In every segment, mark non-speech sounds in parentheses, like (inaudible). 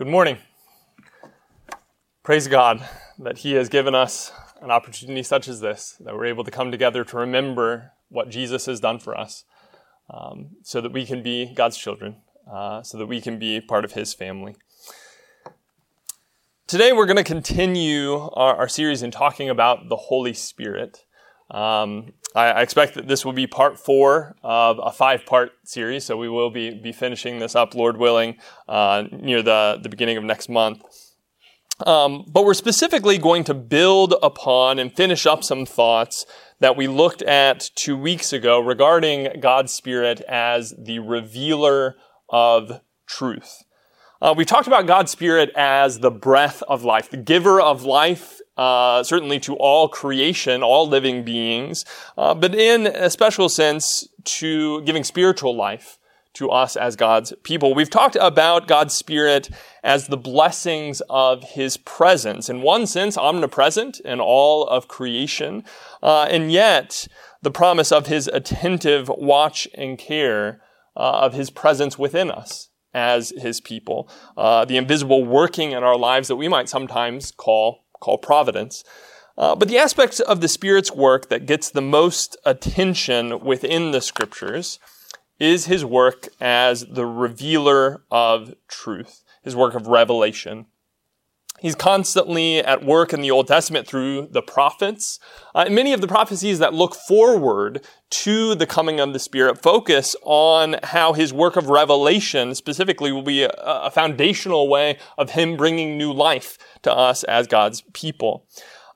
Good morning. Praise God that He has given us an opportunity such as this, that we're able to come together to remember what Jesus has done for us, um, so that we can be God's children, uh, so that we can be part of His family. Today, we're going to continue our, our, series in talking about the Holy Spirit. Um, I, expect that this will be part four of a five part series, so we will be, be finishing this up, Lord willing, uh, near the, the beginning of next month. Um, but we're specifically going to build upon and finish up some thoughts that we looked at two weeks ago regarding God's Spirit as the revealer of truth. Uh, we talked about God's Spirit as the breath of life, the giver of life uh, certainly to all creation, all living beings, uh, but in a special sense to giving spiritual life to us as God's people. We've talked about God's Spirit as the blessings of His presence. In one sense, omnipresent in all of creation, uh, and yet the promise of His attentive watch and care uh, of His presence within us as His people. Uh, the invisible working in our lives that we might sometimes call called providence. Uh, but the aspect of the Spirit's work that gets the most attention within the Scriptures is his work as the revealer of truth, his work of revelation. He's constantly at work in the Old Testament through the prophets. Uh, many of the prophecies that look forward to the coming of the Spirit focus on how his work of revelation specifically will be a, a foundational way of him bringing new life to us as God's people.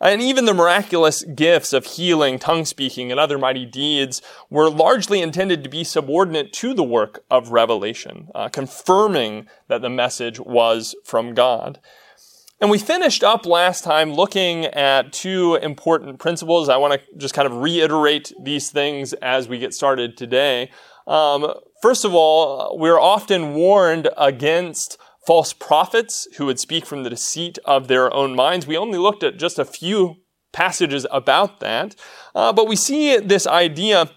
And even the miraculous gifts of healing, tongue speaking, and other mighty deeds were largely intended to be subordinate to the work of revelation, uh, confirming that the message was from God. And we finished up last time looking at two important principles. I want to just kind of reiterate these things as we get started today. Um, first of all, we're often warned against false prophets who would speak from the deceit of their own minds. We only looked at just a few passages about that, uh, but we see this idea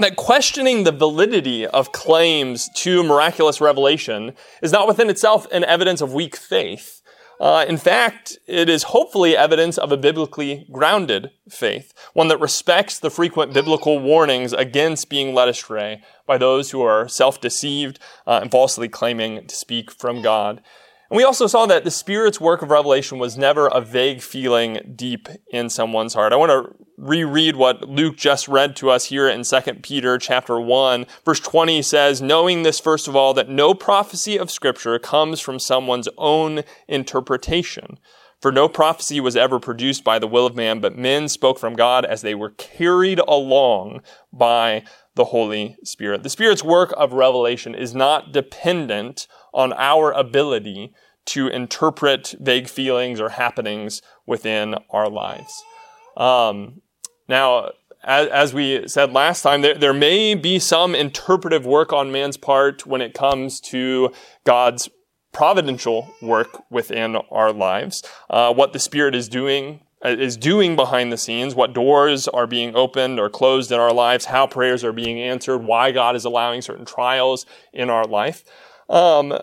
that questioning the validity of claims to miraculous revelation is not within itself an evidence of weak faith. Uh, in fact, it is hopefully evidence of a biblically grounded faith, one that respects the frequent biblical warnings against being led astray by those who are self-deceived uh, and falsely claiming to speak from God. And we also saw that the Spirit's work of revelation was never a vague feeling deep in someone's heart. I want to reread what Luke just read to us here in 2 Peter chapter 1. Verse 20 says, Knowing this, first of all, that no prophecy of Scripture comes from someone's own interpretation. For no prophecy was ever produced by the will of man, but men spoke from God as they were carried along by the Holy Spirit. The Spirit's work of revelation is not dependent on our ability to interpret vague feelings or happenings within our lives. Um, now, as, as, we said last time, there, there may be some interpretive work on man's part when it comes to God's providential work within our lives, uh, what the Spirit is doing is doing behind the scenes, what doors are being opened or closed in our lives, how prayers are being answered, why God is allowing certain trials in our life. Um,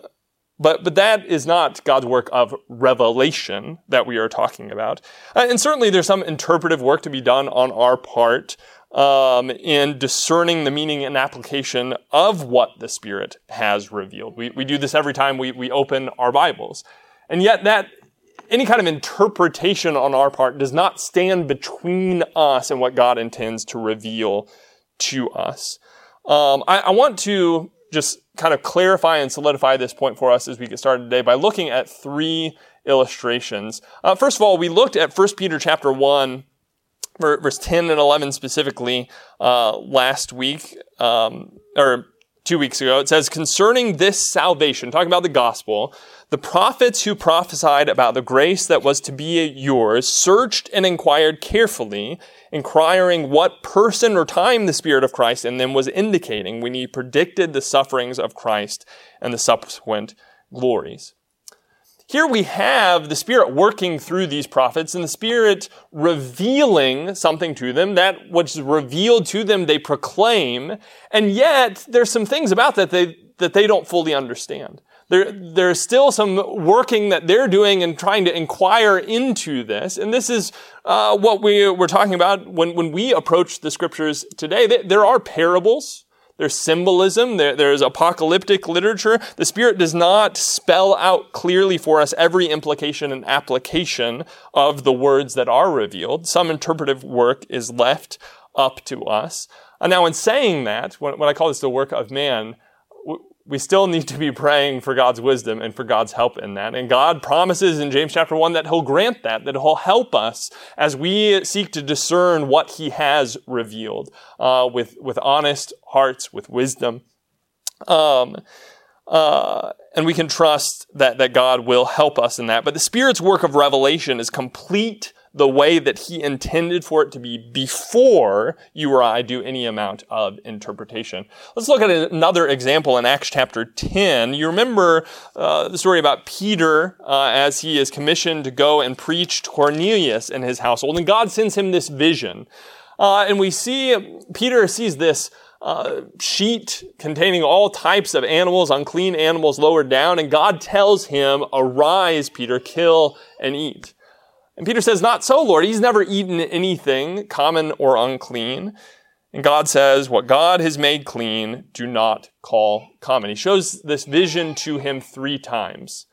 but, but that is not God's work of revelation that we are talking about. Uh, and certainly there's some interpretive work to be done on our part um, in discerning the meaning and application of what the Spirit has revealed. We, we do this every time we, we open our Bibles. And yet that any kind of interpretation on our part does not stand between us and what God intends to reveal to us. Um, I, I, want to just kind of clarify and solidify this point for us as we get started today by looking at three illustrations. Uh, first of all, we looked at 1 Peter chapter 1, verse 10 and 11 specifically uh, last week, um, or two weeks ago. It says, concerning this salvation, talking about the gospel, the prophets who prophesied about the grace that was to be yours searched and inquired carefully, inquiring what person or time the Spirit of Christ in them was indicating when he predicted the sufferings of Christ and the subsequent glories. Here we have the Spirit working through these prophets and the Spirit revealing something to them. That which is revealed to them, they proclaim. And yet, there's some things about that they, that they don't fully understand. there, there's still some working that they're doing and trying to inquire into this. And this is uh, what we were talking about when, when we approach the scriptures today. There are parables. There's symbolism. There, there's apocalyptic literature. The Spirit does not spell out clearly for us every implication and application of the words that are revealed. Some interpretive work is left up to us. And now, in saying that, when, when I call this the work of man, we still need to be praying for God's wisdom and for God's help in that. And God promises in James chapter 1 that He'll grant that, that He'll help us as we seek to discern what He has revealed uh, with, with honest hearts, with wisdom. Um, uh, and we can trust that, that God will help us in that. But the Spirit's work of revelation is complete the way that he intended for it to be before you or I do any amount of interpretation. Let's look at another example in Acts chapter 10. You remember uh, the story about Peter uh, as he is commissioned to go and preach to Cornelius and his household, and God sends him this vision. Uh, and we see Peter sees this uh, sheet containing all types of animals, unclean animals lowered down, and God tells him, Arise, Peter, kill and eat. And Peter says, Not so, Lord. He's never eaten anything common or unclean. And God says, What God has made clean, do not call common. He shows this vision to him three times.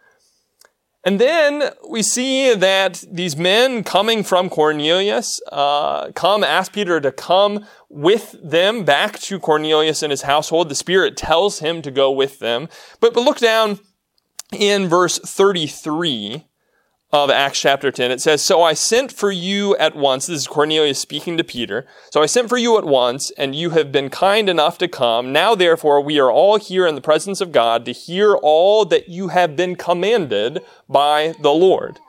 And then we see that these men coming from Cornelius uh, come, ask Peter to come with them back to Cornelius and his household. The Spirit tells him to go with them. But, but look down in verse 33 of Acts chapter 10. It says, So I sent for you at once. This is Cornelius speaking to Peter. So I sent for you at once, and you have been kind enough to come. Now, therefore, we are all here in the presence of God to hear all that you have been commanded by the Lord.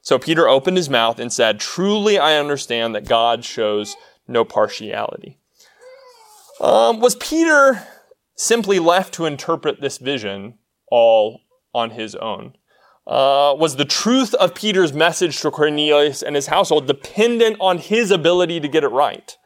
So Peter opened his mouth and said, Truly I understand that God shows no partiality. Um, was Peter simply left to interpret this vision all on his own? Uh, was the truth of Peter's message to Cornelius and his household dependent on his ability to get it right,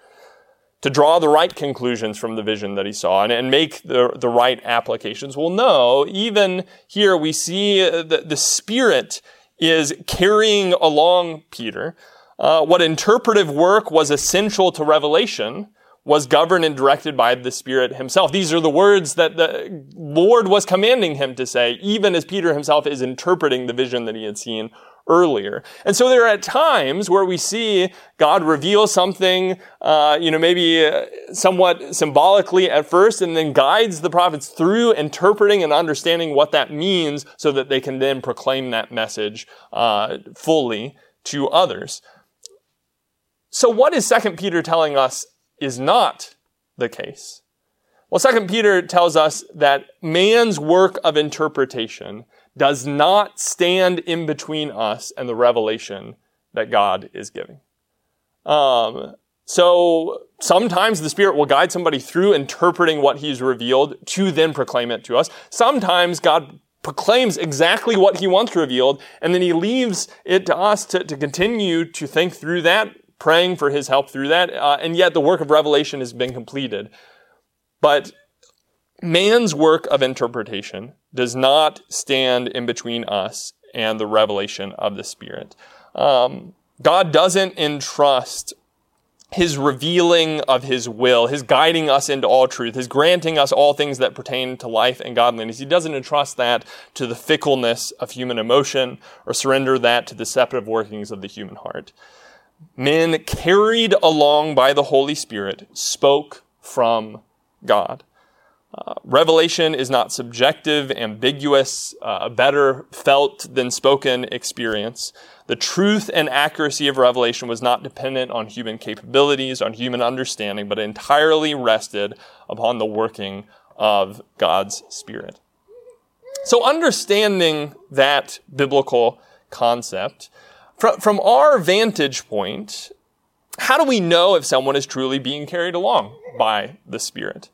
to draw the right conclusions from the vision that he saw and, and make the, the right applications? Well, no. Even here, we see that the Spirit is carrying along Peter. Uh, what interpretive work was essential to revelation was governed and directed by the Spirit himself. These are the words that the Lord was commanding him to say, even as Peter himself is interpreting the vision that he had seen earlier. And so there are times where we see God reveal something, uh, you know, maybe uh, somewhat symbolically at first, and then guides the prophets through interpreting and understanding what that means so that they can then proclaim that message uh, fully to others. So what is Second Peter telling us is not the case. Well, Second Peter tells us that man's work of interpretation does not stand in between us and the revelation that God is giving. Um, so sometimes the Spirit will guide somebody through interpreting what He's revealed to then proclaim it to us. Sometimes God proclaims exactly what He wants revealed, and then He leaves it to us to, to continue to think through that praying for his help through that. Uh, and yet the work of revelation has been completed. But man's work of interpretation does not stand in between us and the revelation of the Spirit. Um, God doesn't entrust his revealing of his will, his guiding us into all truth, his granting us all things that pertain to life and godliness. He doesn't entrust that to the fickleness of human emotion or surrender that to the deceptive workings of the human heart men carried along by the Holy Spirit spoke from God. Uh, revelation is not subjective, ambiguous, uh, a better felt than spoken experience. The truth and accuracy of revelation was not dependent on human capabilities, on human understanding, but entirely rested upon the working of God's Spirit. So, understanding that biblical concept, from, from our vantage point, how do we know if someone is truly being carried along by the Spirit?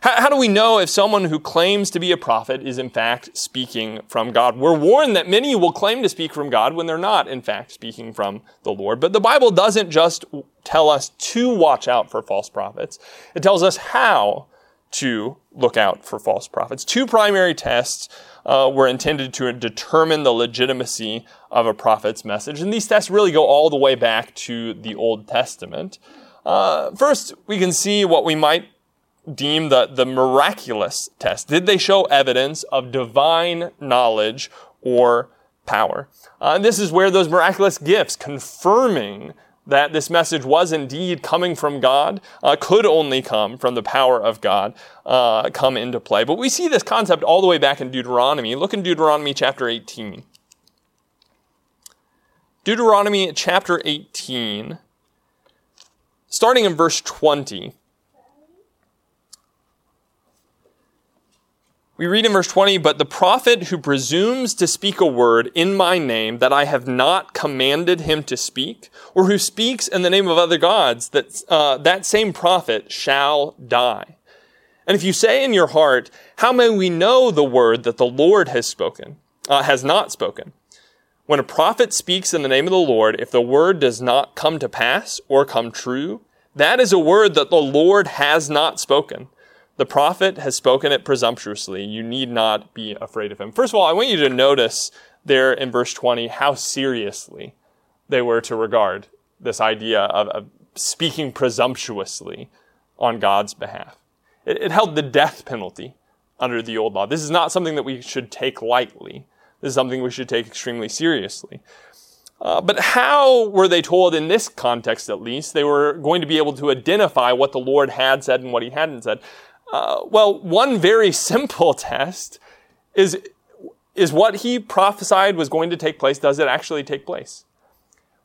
How, how do we know if someone who claims to be a prophet is in fact speaking from God? We're warned that many will claim to speak from God when they're not in fact speaking from the Lord. But the Bible doesn't just tell us to watch out for false prophets. It tells us how to look out for false prophets. Two primary tests uh, were intended to determine the legitimacy of a prophet's message, and these tests really go all the way back to the Old Testament. Uh, first, we can see what we might deem the, the miraculous test. Did they show evidence of divine knowledge or power? Uh, and this is where those miraculous gifts confirming that this message was indeed coming from God, uh, could only come from the power of God, uh, come into play. But we see this concept all the way back in Deuteronomy. Look in Deuteronomy chapter 18. Deuteronomy chapter 18, starting in verse 20. We read in verse 20, but the prophet who presumes to speak a word in my name that I have not commanded him to speak, or who speaks in the name of other gods, that, uh, that same prophet shall die. And if you say in your heart, how may we know the word that the Lord has spoken, uh, has not spoken? When a prophet speaks in the name of the Lord, if the word does not come to pass or come true, that is a word that the Lord has not spoken. The prophet has spoken it presumptuously. You need not be afraid of him. First of all, I want you to notice there in verse 20 how seriously they were to regard this idea of, of speaking presumptuously on God's behalf. It, it held the death penalty under the old law. This is not something that we should take lightly. This is something we should take extremely seriously. Uh, but how were they told in this context, at least, they were going to be able to identify what the Lord had said and what he hadn't said? Uh, well, one very (laughs) simple test is, is what he prophesied was going to take place, does it actually take place?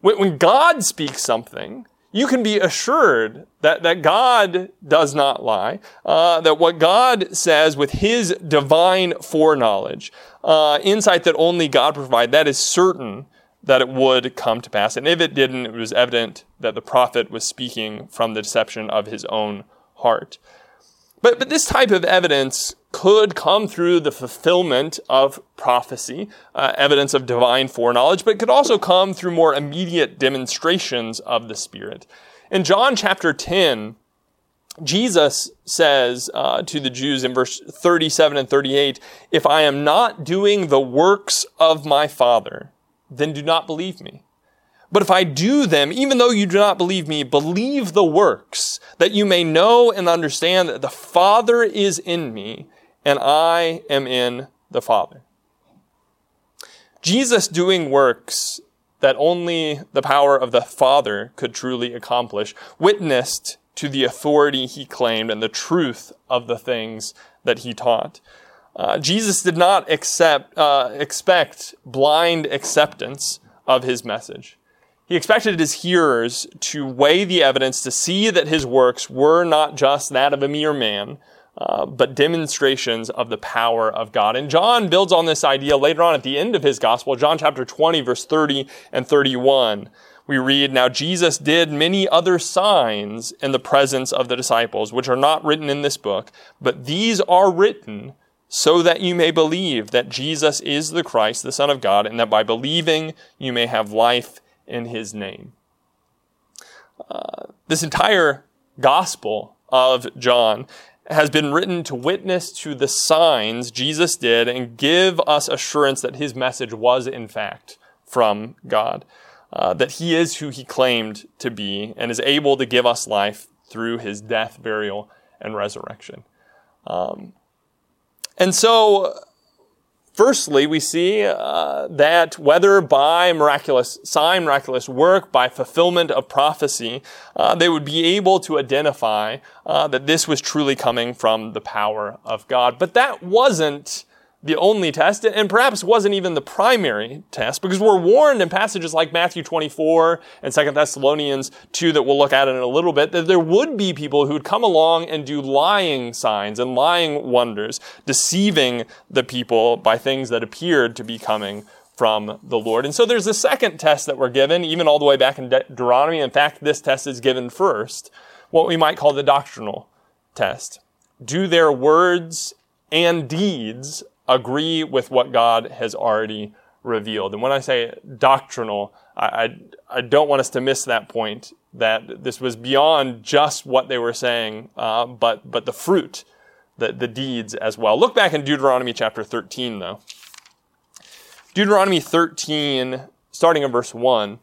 When, when God speaks something, you can be assured that, that God does not lie, uh, that what God says with his divine foreknowledge, uh, insight that only God provide, that is certain that it would come to pass. And if it didn't, it was evident that the prophet was speaking from the deception of his own heart. But, but this type of evidence could come through the fulfillment of prophecy, uh, evidence of divine foreknowledge, but it could also come through more immediate demonstrations of the Spirit. In John chapter 10, Jesus says uh, to the Jews in verse 37 and 38, If I am not doing the works of my Father, then do not believe me. But if I do them, even though you do not believe me, believe the works, that you may know and understand that the Father is in me, and I am in the Father. Jesus doing works that only the power of the Father could truly accomplish witnessed to the authority he claimed and the truth of the things that he taught. Uh, Jesus did not accept, uh, expect blind acceptance of his message. He expected his hearers to weigh the evidence to see that his works were not just that of a mere man, uh, but demonstrations of the power of God. And John builds on this idea later on at the end of his gospel, John chapter 20, verse 30 and 31. We read, Now Jesus did many other signs in the presence of the disciples, which are not written in this book, but these are written so that you may believe that Jesus is the Christ, the Son of God, and that by believing you may have life in his name. Uh, this entire gospel of John has been written to witness to the signs Jesus did and give us assurance that his message was in fact from God, uh, that he is who he claimed to be and is able to give us life through his death, burial, and resurrection. Um, and so Firstly, we see uh, that whether by miraculous sign, miraculous work, by fulfillment of prophecy, uh, they would be able to identify uh, that this was truly coming from the power of God. But that wasn't the only test, and perhaps wasn't even the primary test, because we're warned in passages like Matthew 24 and 2 Thessalonians 2 that we'll look at in a little bit, that there would be people who would come along and do lying signs and lying wonders, deceiving the people by things that appeared to be coming from the Lord. And so there's a second test that we're given, even all the way back in De- Deuteronomy. In fact, this test is given first, what we might call the doctrinal test. Do their words and deeds agree with what God has already revealed. And when I say doctrinal, I, I, I don't want us to miss that point that this was beyond just what they were saying, uh, but, but the fruit the, the deeds as well. Look back in Deuteronomy chapter 13, though. Deuteronomy 13, starting in verse 1.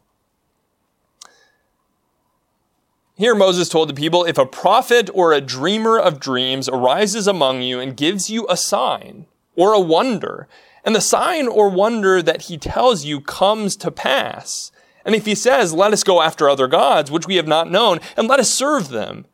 Here Moses told the people, If a prophet or a dreamer of dreams arises among you and gives you a sign or a wonder, and the sign or wonder that he tells you comes to pass, and if he says, Let us go after other gods, which we have not known, and let us serve them,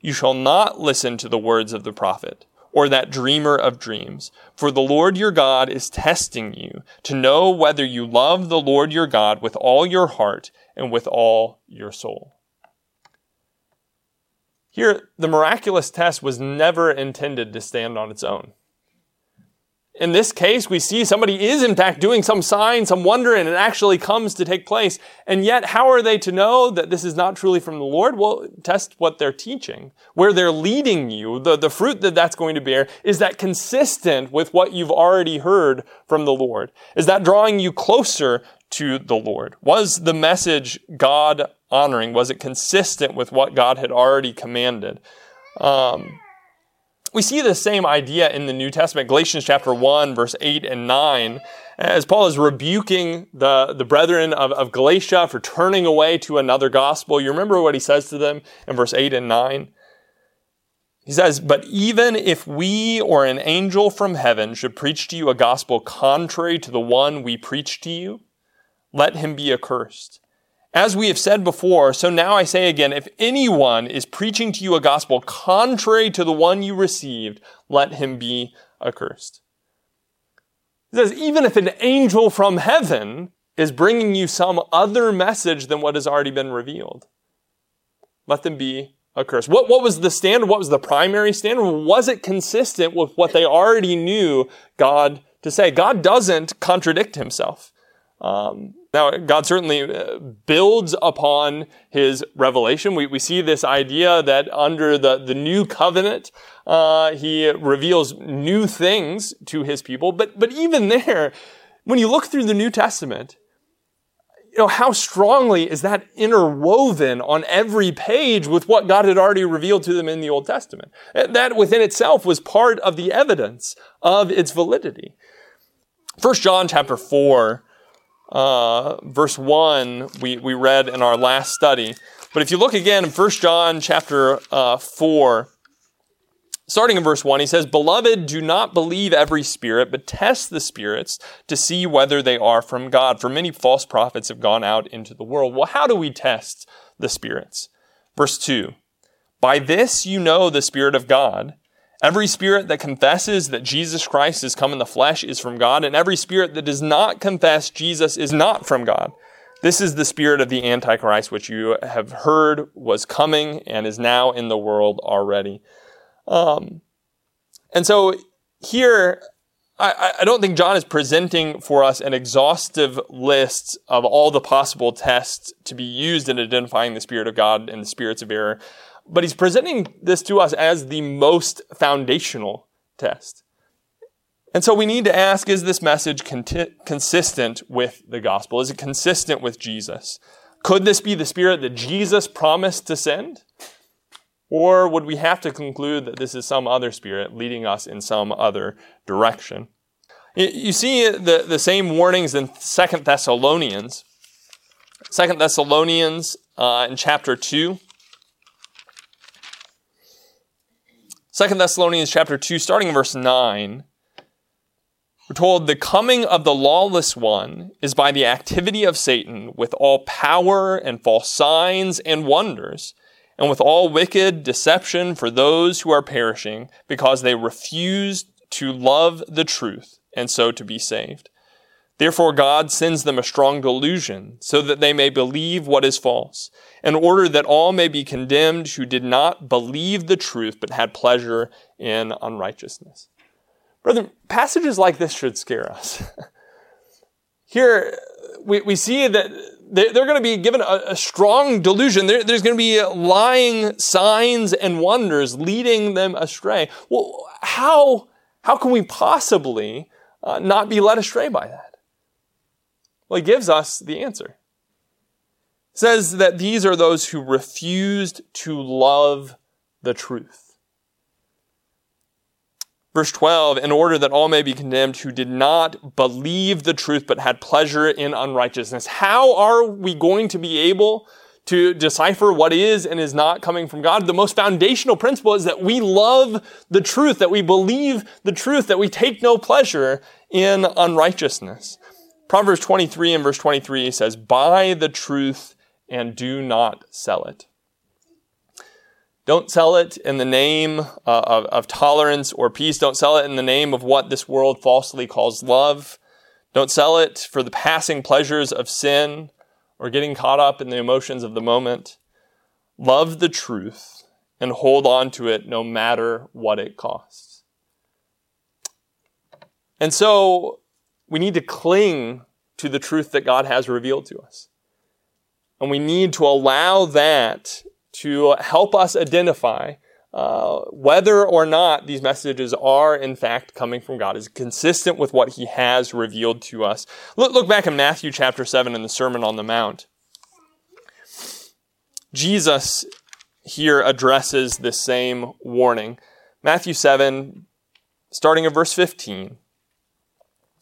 you shall not listen to the words of the prophet or that dreamer of dreams. For the Lord your God is testing you to know whether you love the Lord your God with all your heart and with all your soul. Here, the miraculous test was never intended to stand on its own. In this case, we see somebody is in fact doing some sign, some wonder, and it actually comes to take place. And yet, how are they to know that this is not truly from the Lord? Well, test what they're teaching, where they're leading you. The, the fruit that that's going to bear, is that consistent with what you've already heard from the Lord? Is that drawing you closer to the Lord? Was the message God honoring? Was it consistent with what God had already commanded? Um, we see the same idea in the New Testament, Galatians chapter 1, verse 8 and 9, as Paul is rebuking the, the brethren of, of Galatia for turning away to another gospel. You remember what he says to them in verse 8 and 9? He says, But even if we or an angel from heaven should preach to you a gospel contrary to the one we preach to you, let him be accursed. As we have said before, so now I say again, if anyone is preaching to you a gospel contrary to the one you received, let him be accursed. He says, even if an angel from heaven is bringing you some other message than what has already been revealed, let them be accursed. What, what was the standard? What was the primary standard? Was it consistent with what they already knew God to say? God doesn't contradict himself. Um, now, God certainly uh, builds upon his revelation. We, we see this idea that under the, the new covenant, uh, he reveals new things to his people. But, but even there, when you look through the New Testament, you know, how strongly is that interwoven on every page with what God had already revealed to them in the Old Testament? That within itself was part of the evidence of its validity. First John chapter 4 uh, verse 1 we, we read in our last study. But if you look again in 1 John chapter uh, 4, starting in verse 1, he says, Beloved, do not believe every spirit, but test the spirits to see whether they are from God. For many false prophets have gone out into the world. Well, how do we test the spirits? Verse 2 By this you know the Spirit of God. Every spirit that confesses that Jesus Christ has come in the flesh is from God, and every spirit that does not confess Jesus is not from God. This is the spirit of the Antichrist, which you have heard was coming and is now in the world already. Um, and so here, I, I, don't think John is presenting for us an exhaustive list of all the possible tests to be used in identifying the Spirit of God and the spirits of error. But he's presenting this to us as the most foundational test. And so we need to ask is this message conti- consistent with the gospel? Is it consistent with Jesus? Could this be the spirit that Jesus promised to send? Or would we have to conclude that this is some other spirit leading us in some other direction? You see the, the same warnings in Second Thessalonians. Second Thessalonians uh, in chapter 2. Second Thessalonians chapter 2, starting in verse 9, we're told the coming of the lawless one is by the activity of Satan with all power and false signs and wonders, and with all wicked deception for those who are perishing, because they refuse to love the truth and so to be saved. Therefore, God sends them a strong delusion so that they may believe what is false in order that all may be condemned who did not believe the truth but had pleasure in unrighteousness. Brother, passages like this should scare us. (laughs) Here, we, we see that they're, going to be given a, a strong delusion. There, there's going to be lying signs and wonders leading them astray. Well, how, how can we possibly uh, not be led astray by that? Well, he gives us the answer says that these are those who refused to love the truth. Verse 12, in order that all may be condemned who did not believe the truth but had pleasure in unrighteousness. How are we going to be able to decipher what is and is not coming from God? The most foundational principle is that we love the truth, that we believe the truth, that we take no pleasure in unrighteousness. Proverbs 23 and verse 23 says, Buy the truth and do not sell it. Don't sell it in the name uh, of, of tolerance or peace. Don't sell it in the name of what this world falsely calls love. Don't sell it for the passing pleasures of sin or getting caught up in the emotions of the moment. Love the truth and hold on to it no matter what it costs. And so we need to cling to the truth that God has revealed to us. And we need to allow that to help us identify uh, whether or not these messages are in fact coming from God, is consistent with what He has revealed to us. Look, look back in Matthew chapter 7 in the Sermon on the Mount. Jesus here addresses this same warning. Matthew 7, starting at verse 15,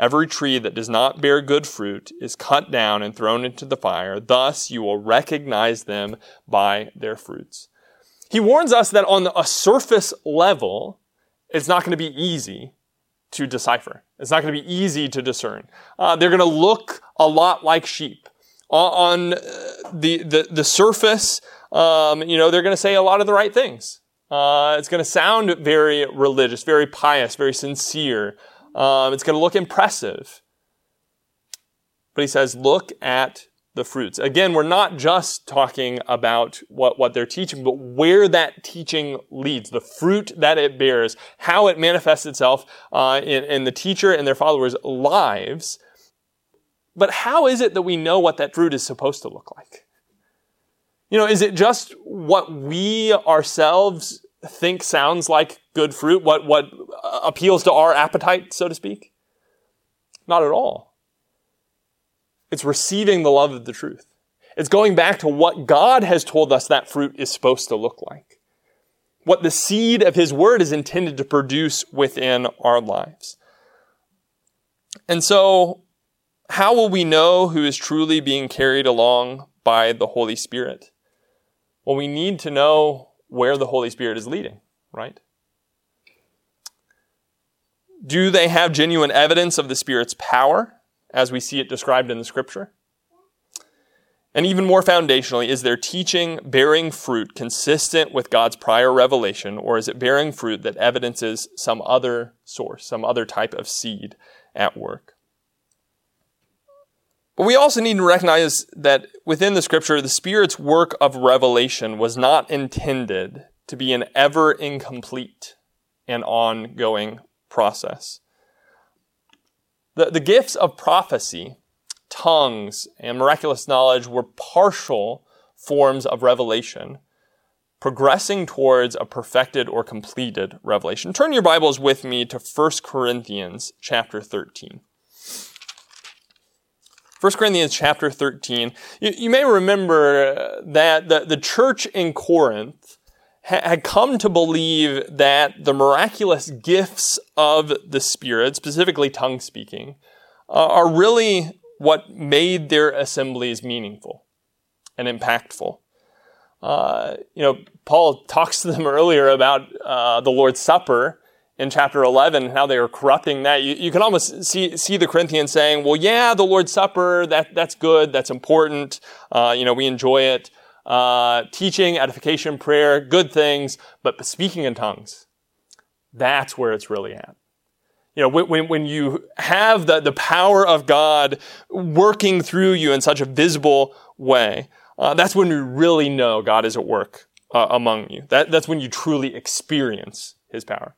Every tree that does not bear good fruit is cut down and thrown into the fire. Thus you will recognize them by their fruits. He warns us that on a surface level, it's not going to be easy to decipher. It's not going to be easy to discern. Uh, they're going to look a lot like sheep. On uh, the, the, the surface, um, you know, they're going to say a lot of the right things. Uh, it's going to sound very religious, very pious, very sincere. Um, it's going to look impressive. But he says, look at the fruits. Again, we're not just talking about what, what they're teaching, but where that teaching leads, the fruit that it bears, how it manifests itself uh, in, in the teacher and their followers' lives. But how is it that we know what that fruit is supposed to look like? You know, is it just what we ourselves think sounds like good fruit, what, what uh, appeals to our appetite, so to speak? Not at all. It's receiving the love of the truth. It's going back to what God has told us that fruit is supposed to look like. What the seed of His Word is intended to produce within our lives. And so, how will we know who is truly being carried along by the Holy Spirit? Well, we need to know where the Holy Spirit is leading, right? Do they have genuine evidence of the Spirit's power? as we see it described in the scripture? And even more foundationally, is their teaching bearing fruit consistent with God's prior revelation, or is it bearing fruit that evidences some other source, some other type of seed at work? But we also need to recognize that within the scripture, the Spirit's work of revelation was not intended to be an ever incomplete and ongoing process. The, the gifts of prophecy, tongues, and miraculous knowledge were partial forms of revelation, progressing towards a perfected or completed revelation. Turn your Bibles with me to 1 Corinthians chapter 13. 1 Corinthians chapter 13. You, you may remember that the, the church in Corinth had come to believe that the miraculous gifts of the Spirit, specifically tongue speaking, uh, are really what made their assemblies meaningful and impactful. Uh, you know, Paul talks to them (laughs) earlier about uh, the Lord's Supper in chapter 11 and how they were corrupting that. You, you, can almost see, see the Corinthians saying, well, yeah, the Lord's Supper, that, that's good, that's important, uh, you know, we enjoy it uh, teaching, edification, prayer, good things, but speaking in tongues, that's where it's really at. You know, when, when you have the, the power of God working through you in such a visible way, uh, that's when you really know God is at work uh, among you. That, that's when you truly experience His power.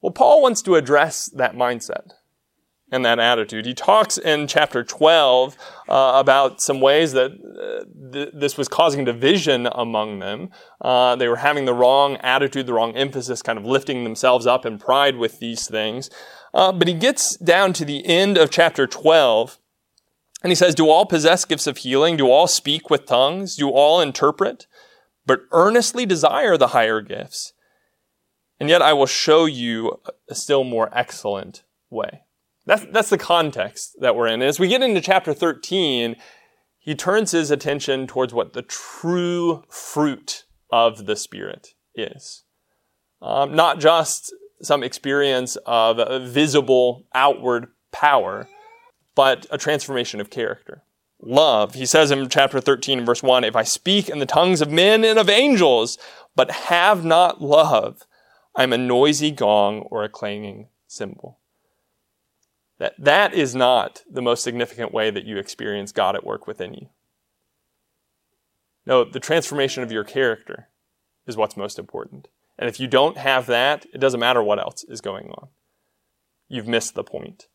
Well, Paul wants to address that mindset. And that attitude. He talks in chapter 12 uh, about some ways that uh, th- this was causing division among them. Uh, they were having the wrong attitude, the wrong emphasis, kind of lifting themselves up in pride with these things. Uh, but he gets down to the end of chapter 12 and he says, Do all possess gifts of healing? Do all speak with tongues? Do all interpret? But earnestly desire the higher gifts. And yet I will show you a still more excellent way. That's, that's the context that we're in. As we get into chapter 13, he turns his attention towards what the true fruit of the Spirit is. Um, not just some experience of a visible outward power, but a transformation of character. Love. He says in chapter 13, verse 1 If I speak in the tongues of men and of angels, but have not love, I'm a noisy gong or a clanging cymbal. That, that is not the most significant way that you experience God at work within you. No, the transformation of your character is what's most important. And if you don't have that, it doesn't matter what else is going on. You've missed the point.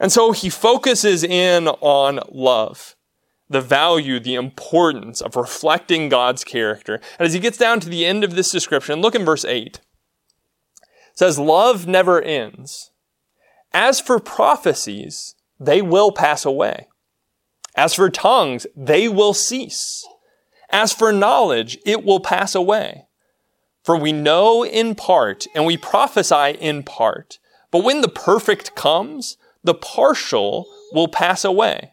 And so he focuses in on love, the value, the importance of reflecting God's character. And as he gets down to the end of this description, look in verse 8. It says, Love never ends. As for prophecies, they will pass away. As for tongues, they will cease. As for knowledge, it will pass away. For we know in part and we prophesy in part. But when the perfect comes, the partial will pass away.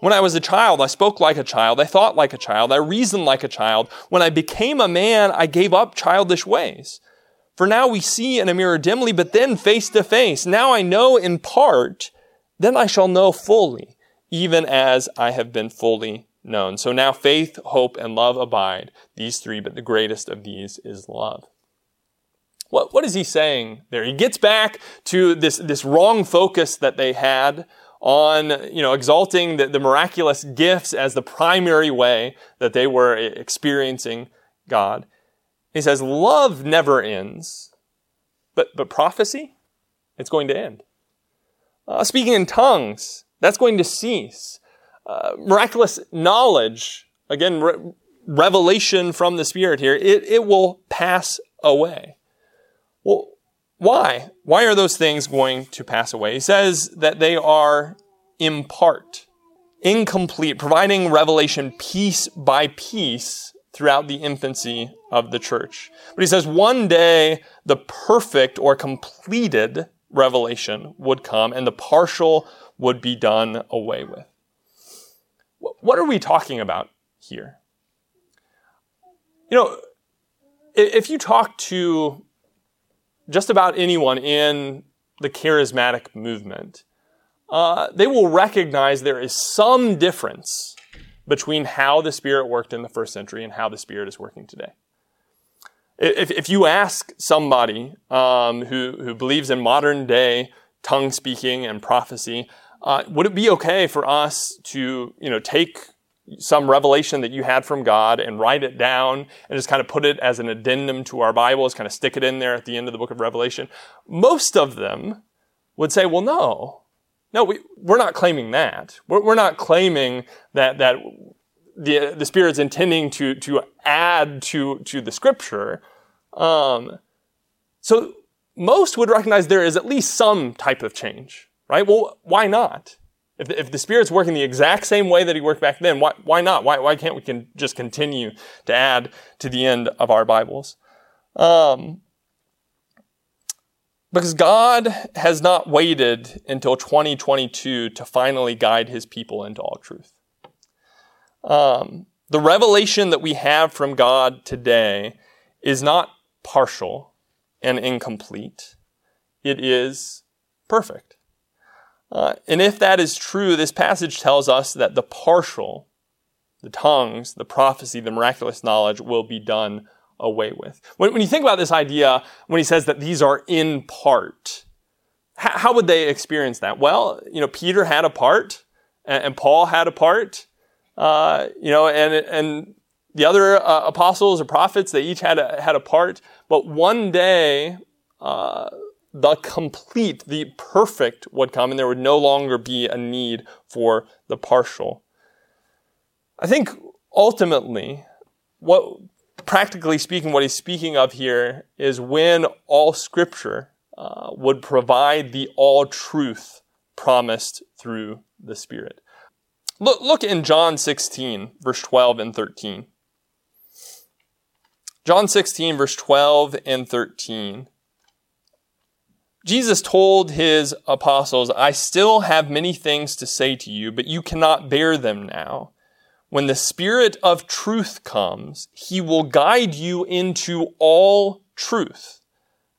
When I was a child, I spoke like a child, I thought like a child, I reasoned like a child. When I became a man, I gave up childish ways. For now we see in a mirror dimly, but then face to face. Now I know in part, then I shall know fully, even as I have been fully known. So now faith, hope, and love abide, these three, but the greatest of these is love. What, what is he saying there? He gets back to this, this wrong focus that they had on, you know, exalting the, the miraculous gifts as the primary way that they were experiencing God. He says, love never ends, but, but prophecy, it's going to end. Uh, speaking in tongues, that's going to cease. Uh, miraculous knowledge, again, re- revelation from the Spirit here, it, it will pass away. Well, why? Why are those things going to pass away? He says that they are in part, incomplete, providing revelation piece by piece throughout the infancy of the church. But he says one day the perfect or completed revelation would come and the partial would be done away with. What are we talking about here? You know, if you talk to just about anyone in the charismatic movement, uh, they will recognize there is some difference between how the Spirit worked in the first century and how the Spirit is working today. If, if you ask somebody um, who, who believes in modern day tongue speaking and prophecy, uh, would it be okay for us to you know, take some revelation that you had from God and write it down and just kind of put it as an addendum to our Bibles, kind of stick it in there at the end of the book of Revelation. Most of them would say, well, no, no, we, we're not claiming that. We're, we're not claiming that, that the, the Spirit's intending to, to add to, to the scripture. Um, so most would recognize there is at least some type of change, right? Well, why not? If if the Spirit's working the exact same way that He worked back then, why, why not? Why, why can't we can just continue to add to the end of our Bibles? Um, because God has not waited until 2022 to finally guide His people into all truth. Um, the revelation that we have from God today is not partial and incomplete. It is perfect. Uh, and if that is true, this passage tells us that the partial, the tongues, the prophecy, the miraculous knowledge will be done away with. When, when you think about this idea, when he says that these are in part, how, would they experience that? Well, you know, Peter had a part, and, and Paul had a part, uh, you know, and and the other uh, apostles or prophets, they each had a, had a part. But one day, uh, the complete, the perfect would come, and there would no longer be a need for the partial. I think ultimately, what practically speaking, what he's speaking of here is when all scripture uh, would provide the all truth promised through the Spirit. Look, look in John 16, verse 12 and 13. John 16, verse 12 and 13. Jesus told his apostles, I still have many things to say to you, but you cannot bear them now. When the Spirit of truth comes, he will guide you into all truth.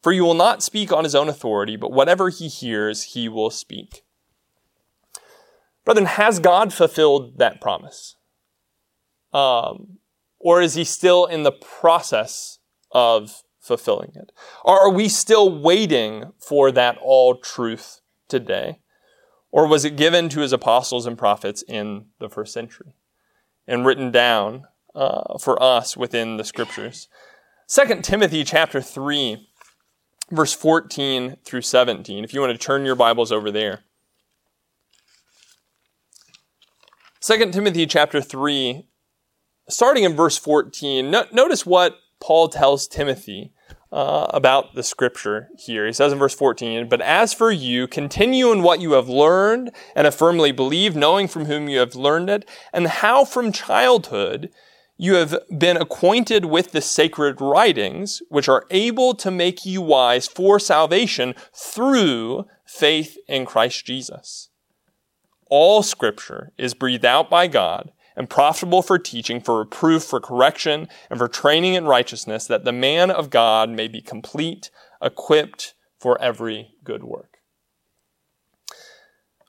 For you will not speak on his own authority, but whatever he hears, he will speak. Brethren, has God fulfilled that promise? Um, or is he still in the process of fulfilling it? Or are we still waiting for that all truth today? Or was it given to his apostles and prophets in the first century and written down uh, for us within the scriptures? 2 Timothy chapter 3, verse 14 through 17. If you want to turn your Bibles over there. 2 Timothy chapter 3, starting in verse 14, no, notice what Paul tells Timothy uh, about the scripture here. He says in verse 14, But as for you, continue in what you have learned and have firmly believed, knowing from whom you have learned it, and how from childhood you have been acquainted with the sacred writings, which are able to make you wise for salvation through faith in Christ Jesus. All scripture is breathed out by God and profitable for teaching, for reproof, for correction, and for training in righteousness, that the man of God may be complete, equipped for every good work.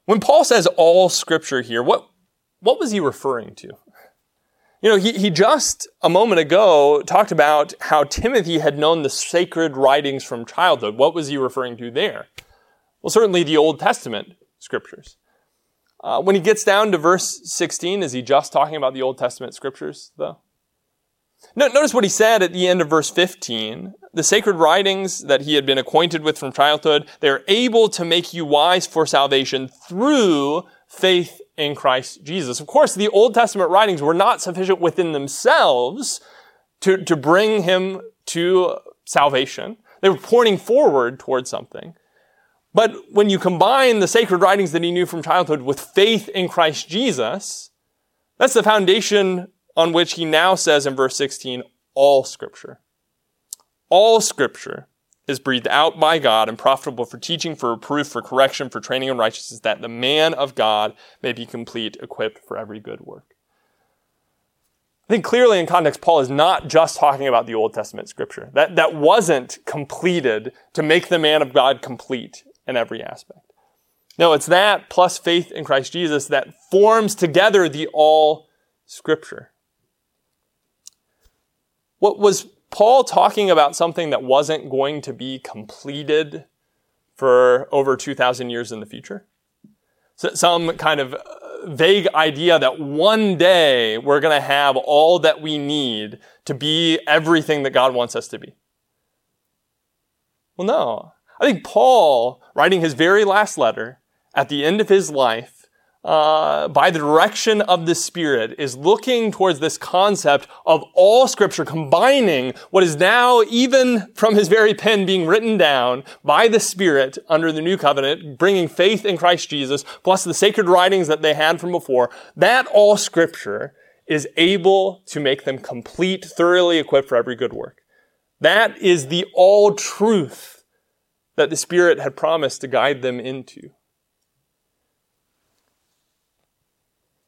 When Paul says all scripture here, what, what was he referring to? You know, he, he just a moment ago talked about how Timothy had known the sacred writings from childhood. What was he referring to there? Well, certainly the Old Testament scriptures. Uh, when he gets down to verse 16, is he just talking about the Old Testament scriptures, though? No, notice what he said at the end of verse 15. The sacred writings that he had been acquainted with from childhood, they are able to make you wise for salvation through faith in Christ Jesus. Of course, the Old Testament writings were not sufficient within themselves to, to bring him to salvation. They were pointing forward towards something. But when you combine the sacred writings that he knew from childhood with faith in Christ Jesus, that's the foundation on which he now says in verse 16, all scripture. All scripture is breathed out by God and profitable for teaching, for reproof, for correction, for training in righteousness, that the man of God may be complete, equipped for every good work. I think clearly in context, Paul is not just talking about the Old Testament scripture. That, that wasn't completed to make the man of God complete in every aspect. No, it's that plus faith in Christ Jesus that forms together the all scripture. What was Paul talking about something that wasn't going to be completed for over 2,000 years in the future? So some kind of uh, vague idea that one day we're going to have all that we need to be everything that God wants us to be. Well, no. I think Paul, writing his very last letter at the end of his life, uh, by the direction of the Spirit, is looking towards this concept of all Scripture combining what is now, even from his very pen, being written down by the Spirit under the new covenant, bringing faith in Christ Jesus, plus the sacred writings that they had from before. That all Scripture is able to make them complete, thoroughly equipped for every good work. That is the all truth that the Spirit had promised to guide them into.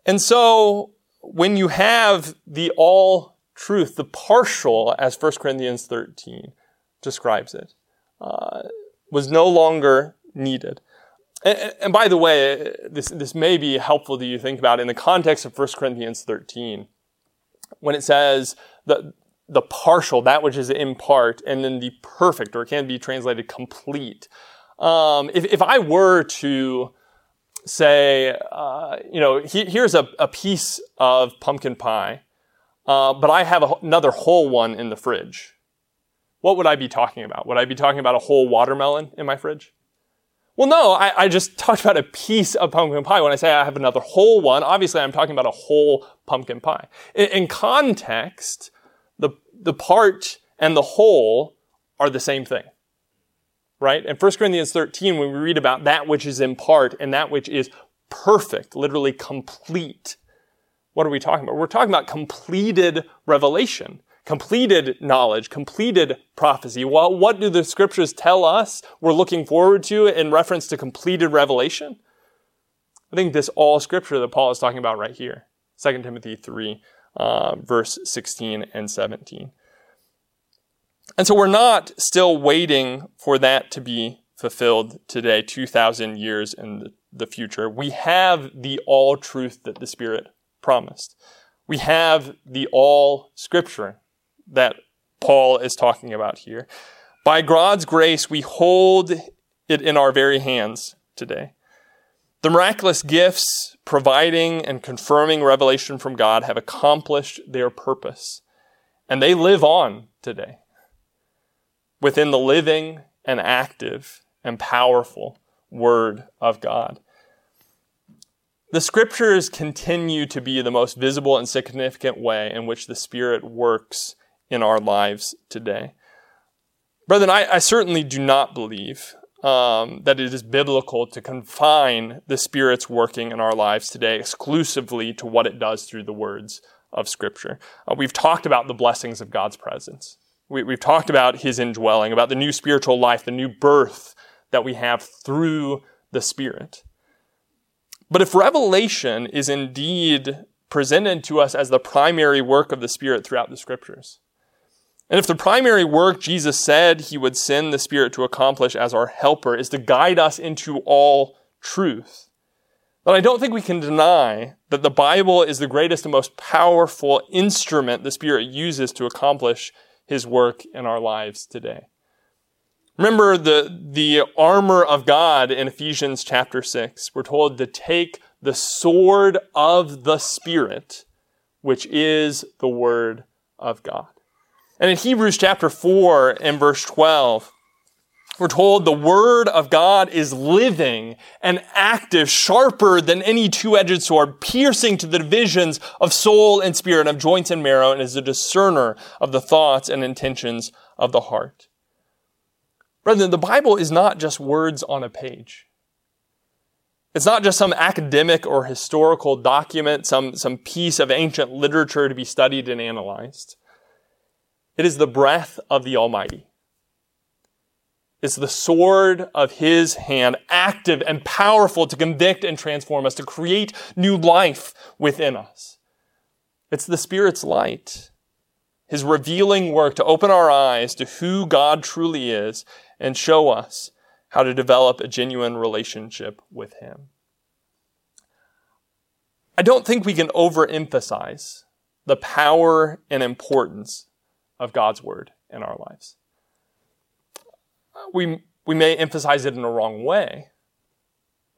And so, when you have the all truth, the partial, as 1 Corinthians 13 describes it, uh, was no longer needed. And, and, by the way, this, this may be helpful to you think about in the context of 1 Corinthians 13, when it says that the partial, that which is in part, and then the perfect, or it can be translated complete. Um, if, if I were to say, uh, you know, he, here's a, a, piece of pumpkin pie, uh, but I have a, another whole one in the fridge. what would I be talking about? Would I be talking about a whole watermelon in my fridge? Well, no, I, I, just talked about a piece of pumpkin pie. When I say I have another whole one, obviously I'm talking about a whole pumpkin pie. In, in context, the, part and the whole are the same thing. Right? In 1 Corinthians 13, when we read about that which is in part and that which is perfect, literally complete, what are we talking about? We're talking about completed revelation completed knowledge, completed prophecy. Well, what do the scriptures tell us we're looking forward to in reference to completed revelation? I think this all scripture that Paul is talking about right here, 2 Timothy 3, uh, verse 16 and 17. And so we're not still waiting for that to be fulfilled today, 2,000 years in the future. We have the all truth that the Spirit promised. We have the all scripture that Paul is talking about here. By God's grace, we hold it in our very hands today. The miraculous gifts providing and confirming revelation from God have accomplished their purpose, and they live on today within the living and active and powerful Word of God. The scriptures continue to be the most visible and significant way in which the Spirit works in our lives today. Brethren, I, I certainly do not believe um, that it is biblical to confine the Spirit's working in our lives today exclusively to what it does through the words of Scripture. Uh, we've talked about the blessings of God's presence. We, we've talked about His indwelling, about the new spiritual life, the new birth that we have through the Spirit. But if revelation is indeed presented to us as the primary work of the Spirit throughout the Scriptures, and if the primary work Jesus said he would send the Spirit to accomplish as our helper is to guide us into all truth, then I don't think we can deny that the Bible is the greatest and most powerful instrument the Spirit uses to accomplish his work in our lives today. Remember the, the armor of God in Ephesians chapter 6. We're told to take the sword of the Spirit, which is the Word of God. And in Hebrews chapter 4 and verse 12, we're told the word of God is living and active, sharper than any two-edged sword, piercing to the divisions of soul and spirit, of joints and marrow, and is a discerner of the thoughts and intentions of the heart. Brethren, the Bible is not just words on a page. It's not just some academic or historical document, some, some piece of ancient literature to be studied and analyzed. It is the breath of the Almighty. It's the sword of His hand, active and powerful to convict and transform us, to create new life within us. It's the Spirit's light, His revealing work to open our eyes to who God truly is and show us how to develop a genuine relationship with Him. I don't think we can overemphasize the power and importance of God's word in our lives. We, we may emphasize it in a wrong way.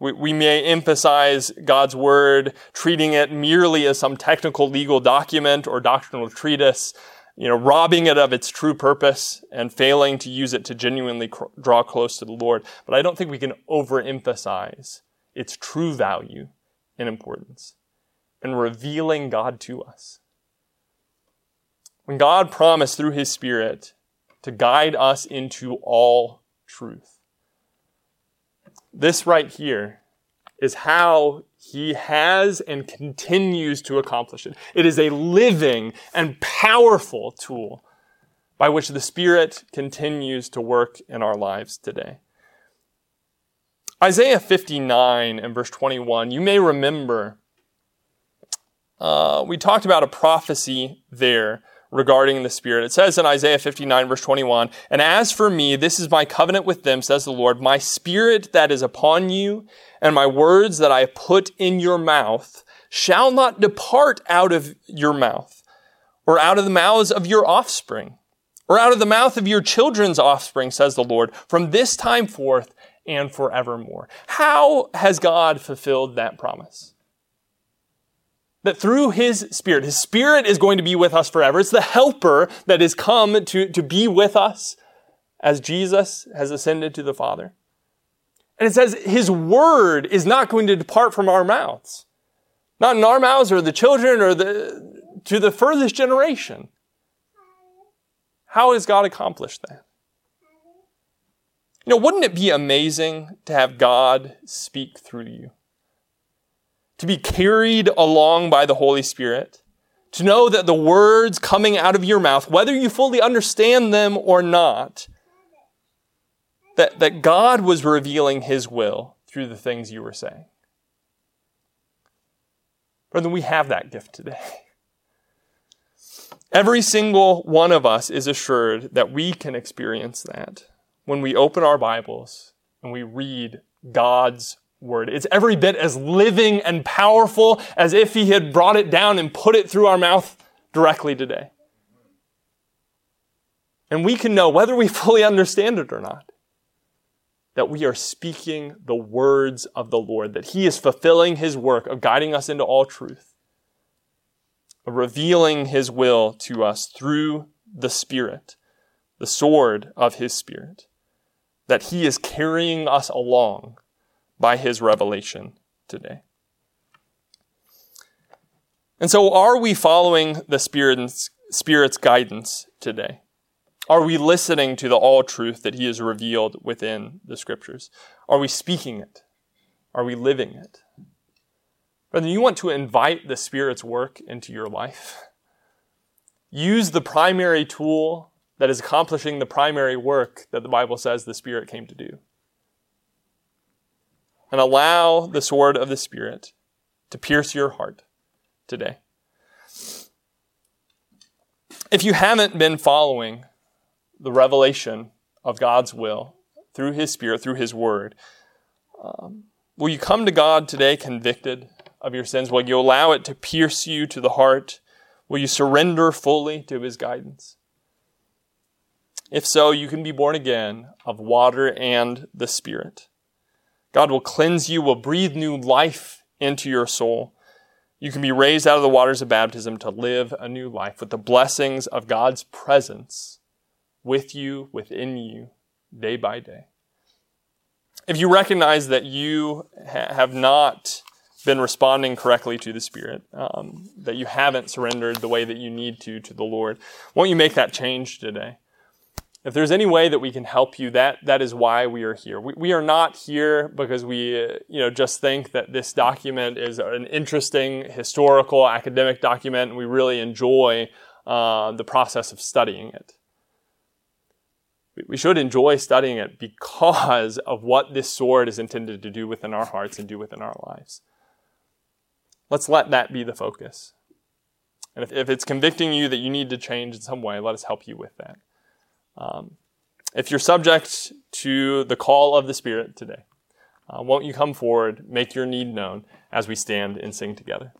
We, we may emphasize God's word, treating it merely as some technical legal document or doctrinal treatise, you know, robbing it of its true purpose and failing to use it to genuinely cr- draw close to the Lord. But I don't think we can overemphasize its true value and importance in revealing God to us. When God promised through his Spirit to guide us into all truth. This right here is how he has and continues to accomplish it. It is a living and powerful tool by which the Spirit continues to work in our lives today. Isaiah 59 and verse 21, you may remember, uh, we talked about a prophecy there regarding the Spirit. It says in Isaiah 59, verse 21, And as for me, this is my covenant with them, says the Lord, my Spirit that is upon you, and my words that I put in your mouth, shall not depart out of your mouth, or out of the mouths of your offspring, or out of the mouth of your children's offspring, says the Lord, from this time forth and forevermore. How has God fulfilled that promise? That through his spirit, his spirit is going to be with us forever. It's the helper that has come to, to be with us as Jesus has ascended to the Father. And it says his word is not going to depart from our mouths. Not in our mouths or the children or the, to the furthest generation. How has God accomplished that? You know, wouldn't it be amazing to have God speak through you? To be carried along by the Holy Spirit? To know that the words coming out of your mouth, whether you fully understand them or not, that, that God was revealing His will through the things you were saying. Brother, we have that gift today. (laughs) Every single one of us is assured that we can experience that when we open our Bibles and we read God's Word. It's every bit as living and powerful as if He had brought it down and put it through our mouth directly today. And we can know whether we (laughs) fully understand it or not that we are speaking the words of the Lord, that He is fulfilling His work of guiding us into all truth, of revealing His will to us through the Spirit, the sword of His Spirit, that He is carrying us along by His revelation today. And so, are we following the Spirit's, Spirit's guidance today? Are we listening to the all truth that He has revealed within the Scriptures? Are we speaking it? Are we living it? Brother, you want to invite the Spirit's work into your life? Use the primary tool that is accomplishing the primary work that the Bible says the Spirit came to do. And allow the sword of the Spirit to pierce your heart today. If you haven't been following the revelation of God's will through His Spirit, through His Word. Um, will you come to God today convicted of your sins? Will you allow it to pierce you to the heart? Will you surrender fully to His guidance? If so, you can be born again of water and the Spirit. God will cleanse you, will breathe new life into your soul. You can be raised out of the waters of baptism to live a new life with the blessings of God's presence with you, within you, day by day. If you recognize that you ha- have not been responding correctly to the Spirit, um, that you haven't surrendered the way that you need to to the Lord, won't you make that change today? If there's any way that we can help you, that that is why we are here. We, we are not here because we, uh, you know, just think that this document is an interesting historical academic document, and we really enjoy uh, the process of studying it we should enjoy studying it because (laughs) of what this sword is intended to do within our hearts and do within our lives. Let's let that be the focus. And if, if it's convicting you that you need to change in some way, let us help you with that. Um, if you're subject to the call of the Spirit today, uh, won't you come forward, make your need known as we stand and sing together?